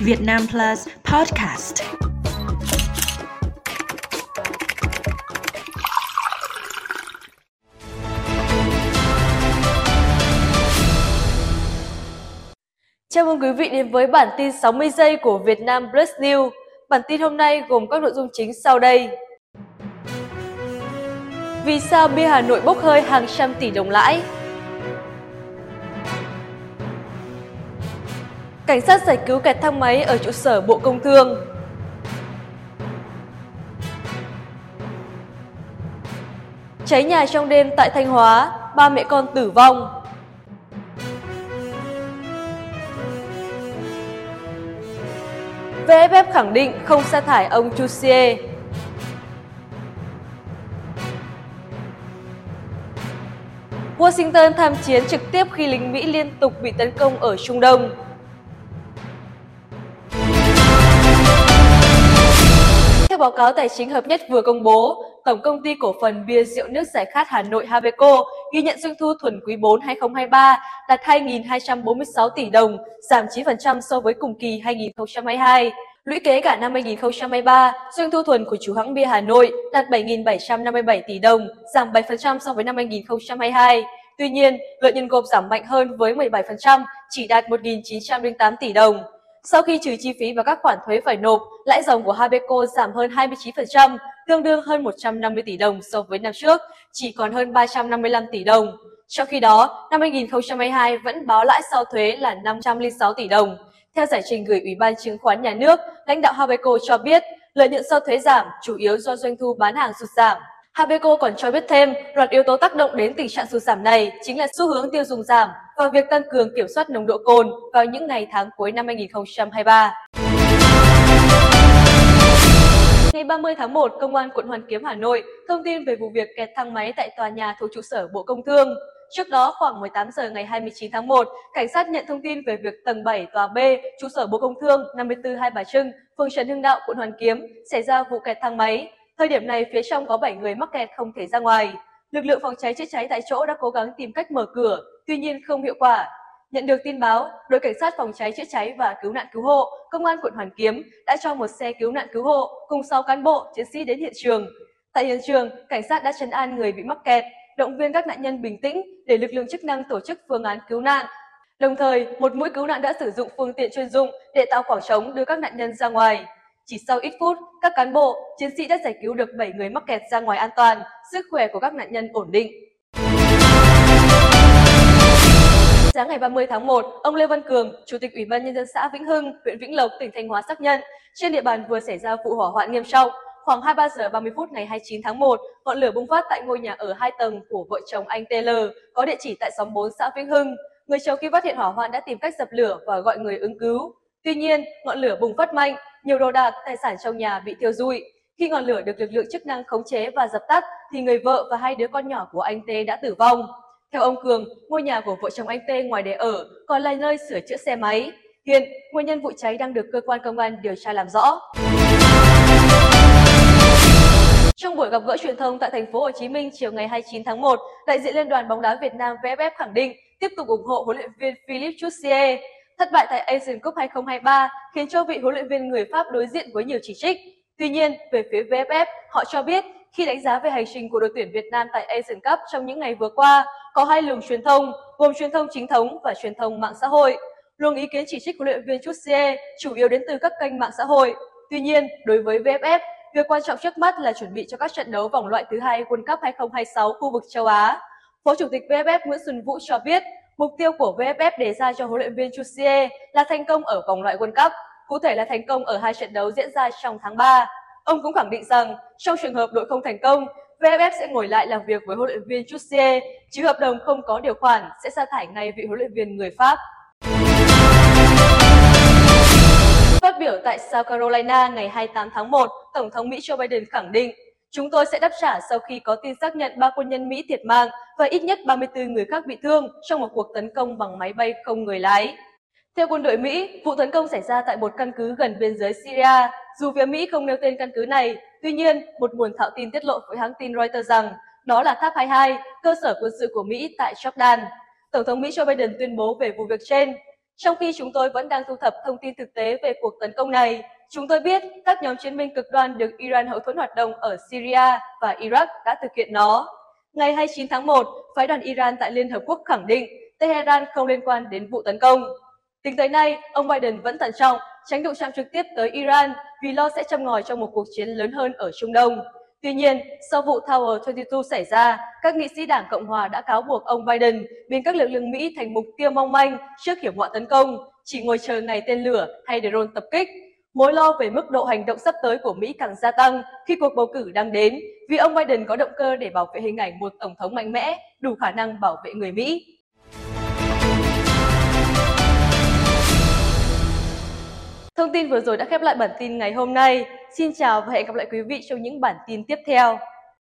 Việt Nam Plus Podcast. Chào mừng quý vị đến với bản tin 60 giây của Việt Nam Plus News. Bản tin hôm nay gồm các nội dung chính sau đây. Vì sao bia Hà Nội bốc hơi hàng trăm tỷ đồng lãi? Cảnh sát giải cứu kẹt thang máy ở trụ sở Bộ Công Thương. Cháy nhà trong đêm tại Thanh Hóa, ba mẹ con tử vong. VFF khẳng định không sa thải ông Chusie. Washington tham chiến trực tiếp khi lính Mỹ liên tục bị tấn công ở Trung Đông. Theo báo cáo tài chính hợp nhất vừa công bố, Tổng công ty cổ phần bia rượu nước giải khát Hà Nội Habeco ghi nhận doanh thu thuần quý 4 2023 đạt 2.246 tỷ đồng, giảm 9% so với cùng kỳ 2022. Lũy kế cả năm 2023, doanh thu thuần của chủ hãng bia Hà Nội đạt 7.757 tỷ đồng, giảm 7% so với năm 2022. Tuy nhiên, lợi nhuận gộp giảm mạnh hơn với 17%, chỉ đạt 1.908 tỷ đồng. Sau khi trừ chi phí và các khoản thuế phải nộp, lãi dòng của Habeco giảm hơn 29%, tương đương hơn 150 tỷ đồng so với năm trước, chỉ còn hơn 355 tỷ đồng. Trong khi đó, năm 2022 vẫn báo lãi sau thuế là 506 tỷ đồng. Theo giải trình gửi Ủy ban Chứng khoán Nhà nước, lãnh đạo Habeco cho biết lợi nhuận sau thuế giảm chủ yếu do doanh thu bán hàng sụt giảm. Habeco còn cho biết thêm, loạt yếu tố tác động đến tình trạng sụt giảm này chính là xu hướng tiêu dùng giảm và việc tăng cường kiểm soát nồng độ cồn vào những ngày tháng cuối năm 2023. Ngày 30 tháng 1, Công an quận Hoàn Kiếm Hà Nội thông tin về vụ việc kẹt thang máy tại tòa nhà thuộc trụ sở Bộ Công Thương. Trước đó, khoảng 18 giờ ngày 29 tháng 1, cảnh sát nhận thông tin về việc tầng 7 tòa B, trụ sở Bộ Công Thương 54 Hai Bà Trưng, phường Trần Hưng Đạo, quận Hoàn Kiếm xảy ra vụ kẹt thang máy. Thời điểm này, phía trong có 7 người mắc kẹt không thể ra ngoài. Lực lượng phòng cháy chữa cháy tại chỗ đã cố gắng tìm cách mở cửa, tuy nhiên không hiệu quả. Nhận được tin báo, đội cảnh sát phòng cháy chữa cháy và cứu nạn cứu hộ, công an quận Hoàn Kiếm đã cho một xe cứu nạn cứu hộ cùng 6 cán bộ chiến sĩ đến hiện trường. Tại hiện trường, cảnh sát đã chấn an người bị mắc kẹt, động viên các nạn nhân bình tĩnh để lực lượng chức năng tổ chức phương án cứu nạn. Đồng thời, một mũi cứu nạn đã sử dụng phương tiện chuyên dụng để tạo khoảng trống đưa các nạn nhân ra ngoài. Chỉ sau ít phút, các cán bộ, chiến sĩ đã giải cứu được 7 người mắc kẹt ra ngoài an toàn, sức khỏe của các nạn nhân ổn định. Sáng ngày 30 tháng 1, ông Lê Văn Cường, Chủ tịch Ủy ban Nhân dân xã Vĩnh Hưng, huyện Vĩnh Lộc, tỉnh Thanh Hóa xác nhận, trên địa bàn vừa xảy ra vụ hỏa hoạn nghiêm trọng. Khoảng 23 giờ 30 phút ngày 29 tháng 1, ngọn lửa bùng phát tại ngôi nhà ở 2 tầng của vợ chồng anh TL, có địa chỉ tại xóm 4 xã Vĩnh Hưng. Người chồng khi phát hiện hỏa hoạn đã tìm cách dập lửa và gọi người ứng cứu. Tuy nhiên, ngọn lửa bùng phát mạnh, nhiều đồ đạc, tài sản trong nhà bị thiêu rụi. Khi ngọn lửa được lực lượng chức năng khống chế và dập tắt, thì người vợ và hai đứa con nhỏ của anh Tê đã tử vong. Theo ông Cường, ngôi nhà của vợ chồng anh Tê ngoài để ở còn là nơi sửa chữa xe máy. Hiện, nguyên nhân vụ cháy đang được cơ quan công an điều tra làm rõ. Trong buổi gặp gỡ truyền thông tại thành phố Hồ Chí Minh chiều ngày 29 tháng 1, đại diện Liên đoàn bóng đá Việt Nam VFF khẳng định tiếp tục ủng hộ huấn luyện viên Philippe Chussier. Thất bại tại Asian Cup 2023 khiến cho vị huấn luyện viên người Pháp đối diện với nhiều chỉ trích. Tuy nhiên, về phía VFF, họ cho biết khi đánh giá về hành trình của đội tuyển Việt Nam tại Asian Cup trong những ngày vừa qua, có hai luồng truyền thông, gồm truyền thông chính thống và truyền thông mạng xã hội. Luồng ý kiến chỉ trích huấn luyện viên Chusie chủ yếu đến từ các kênh mạng xã hội. Tuy nhiên, đối với VFF, việc quan trọng trước mắt là chuẩn bị cho các trận đấu vòng loại thứ hai World Cup 2026 khu vực châu Á. Phó Chủ tịch VFF Nguyễn Xuân Vũ cho biết, mục tiêu của VFF đề ra cho huấn luyện viên Chusie là thành công ở vòng loại World Cup, cụ thể là thành công ở hai trận đấu diễn ra trong tháng 3. Ông cũng khẳng định rằng, trong trường hợp đội không thành công, VFF sẽ ngồi lại làm việc với huấn luyện viên Chusie, chứ hợp đồng không có điều khoản sẽ sa thải ngay vị huấn luyện viên người Pháp. Phát biểu tại South Carolina ngày 28 tháng 1, Tổng thống Mỹ Joe Biden khẳng định, chúng tôi sẽ đáp trả sau khi có tin xác nhận ba quân nhân Mỹ thiệt mạng và ít nhất 34 người khác bị thương trong một cuộc tấn công bằng máy bay không người lái. Theo quân đội Mỹ, vụ tấn công xảy ra tại một căn cứ gần biên giới Syria. Dù phía Mỹ không nêu tên căn cứ này, tuy nhiên, một nguồn thạo tin tiết lộ với hãng tin Reuters rằng đó là Tháp 22, cơ sở quân sự của Mỹ tại Jordan. Tổng thống Mỹ Joe Biden tuyên bố về vụ việc trên. Trong khi chúng tôi vẫn đang thu thập thông tin thực tế về cuộc tấn công này, chúng tôi biết các nhóm chiến binh cực đoan được Iran hậu thuẫn hoạt động ở Syria và Iraq đã thực hiện nó. Ngày 29 tháng 1, phái đoàn Iran tại Liên Hợp Quốc khẳng định Tehran không liên quan đến vụ tấn công. Tính tới nay, ông Biden vẫn thận trọng, tránh đụng chạm trực tiếp tới Iran vì lo sẽ châm ngòi trong một cuộc chiến lớn hơn ở Trung Đông. Tuy nhiên, sau vụ Tower 22 xảy ra, các nghị sĩ Đảng Cộng hòa đã cáo buộc ông Biden biến các lực lượng Mỹ thành mục tiêu mong manh trước hiểm họa tấn công, chỉ ngồi chờ ngày tên lửa hay drone tập kích. Mối lo về mức độ hành động sắp tới của Mỹ càng gia tăng khi cuộc bầu cử đang đến, vì ông Biden có động cơ để bảo vệ hình ảnh một tổng thống mạnh mẽ, đủ khả năng bảo vệ người Mỹ. Thông tin vừa rồi đã khép lại bản tin ngày hôm nay. Xin chào và hẹn gặp lại quý vị trong những bản tin tiếp theo.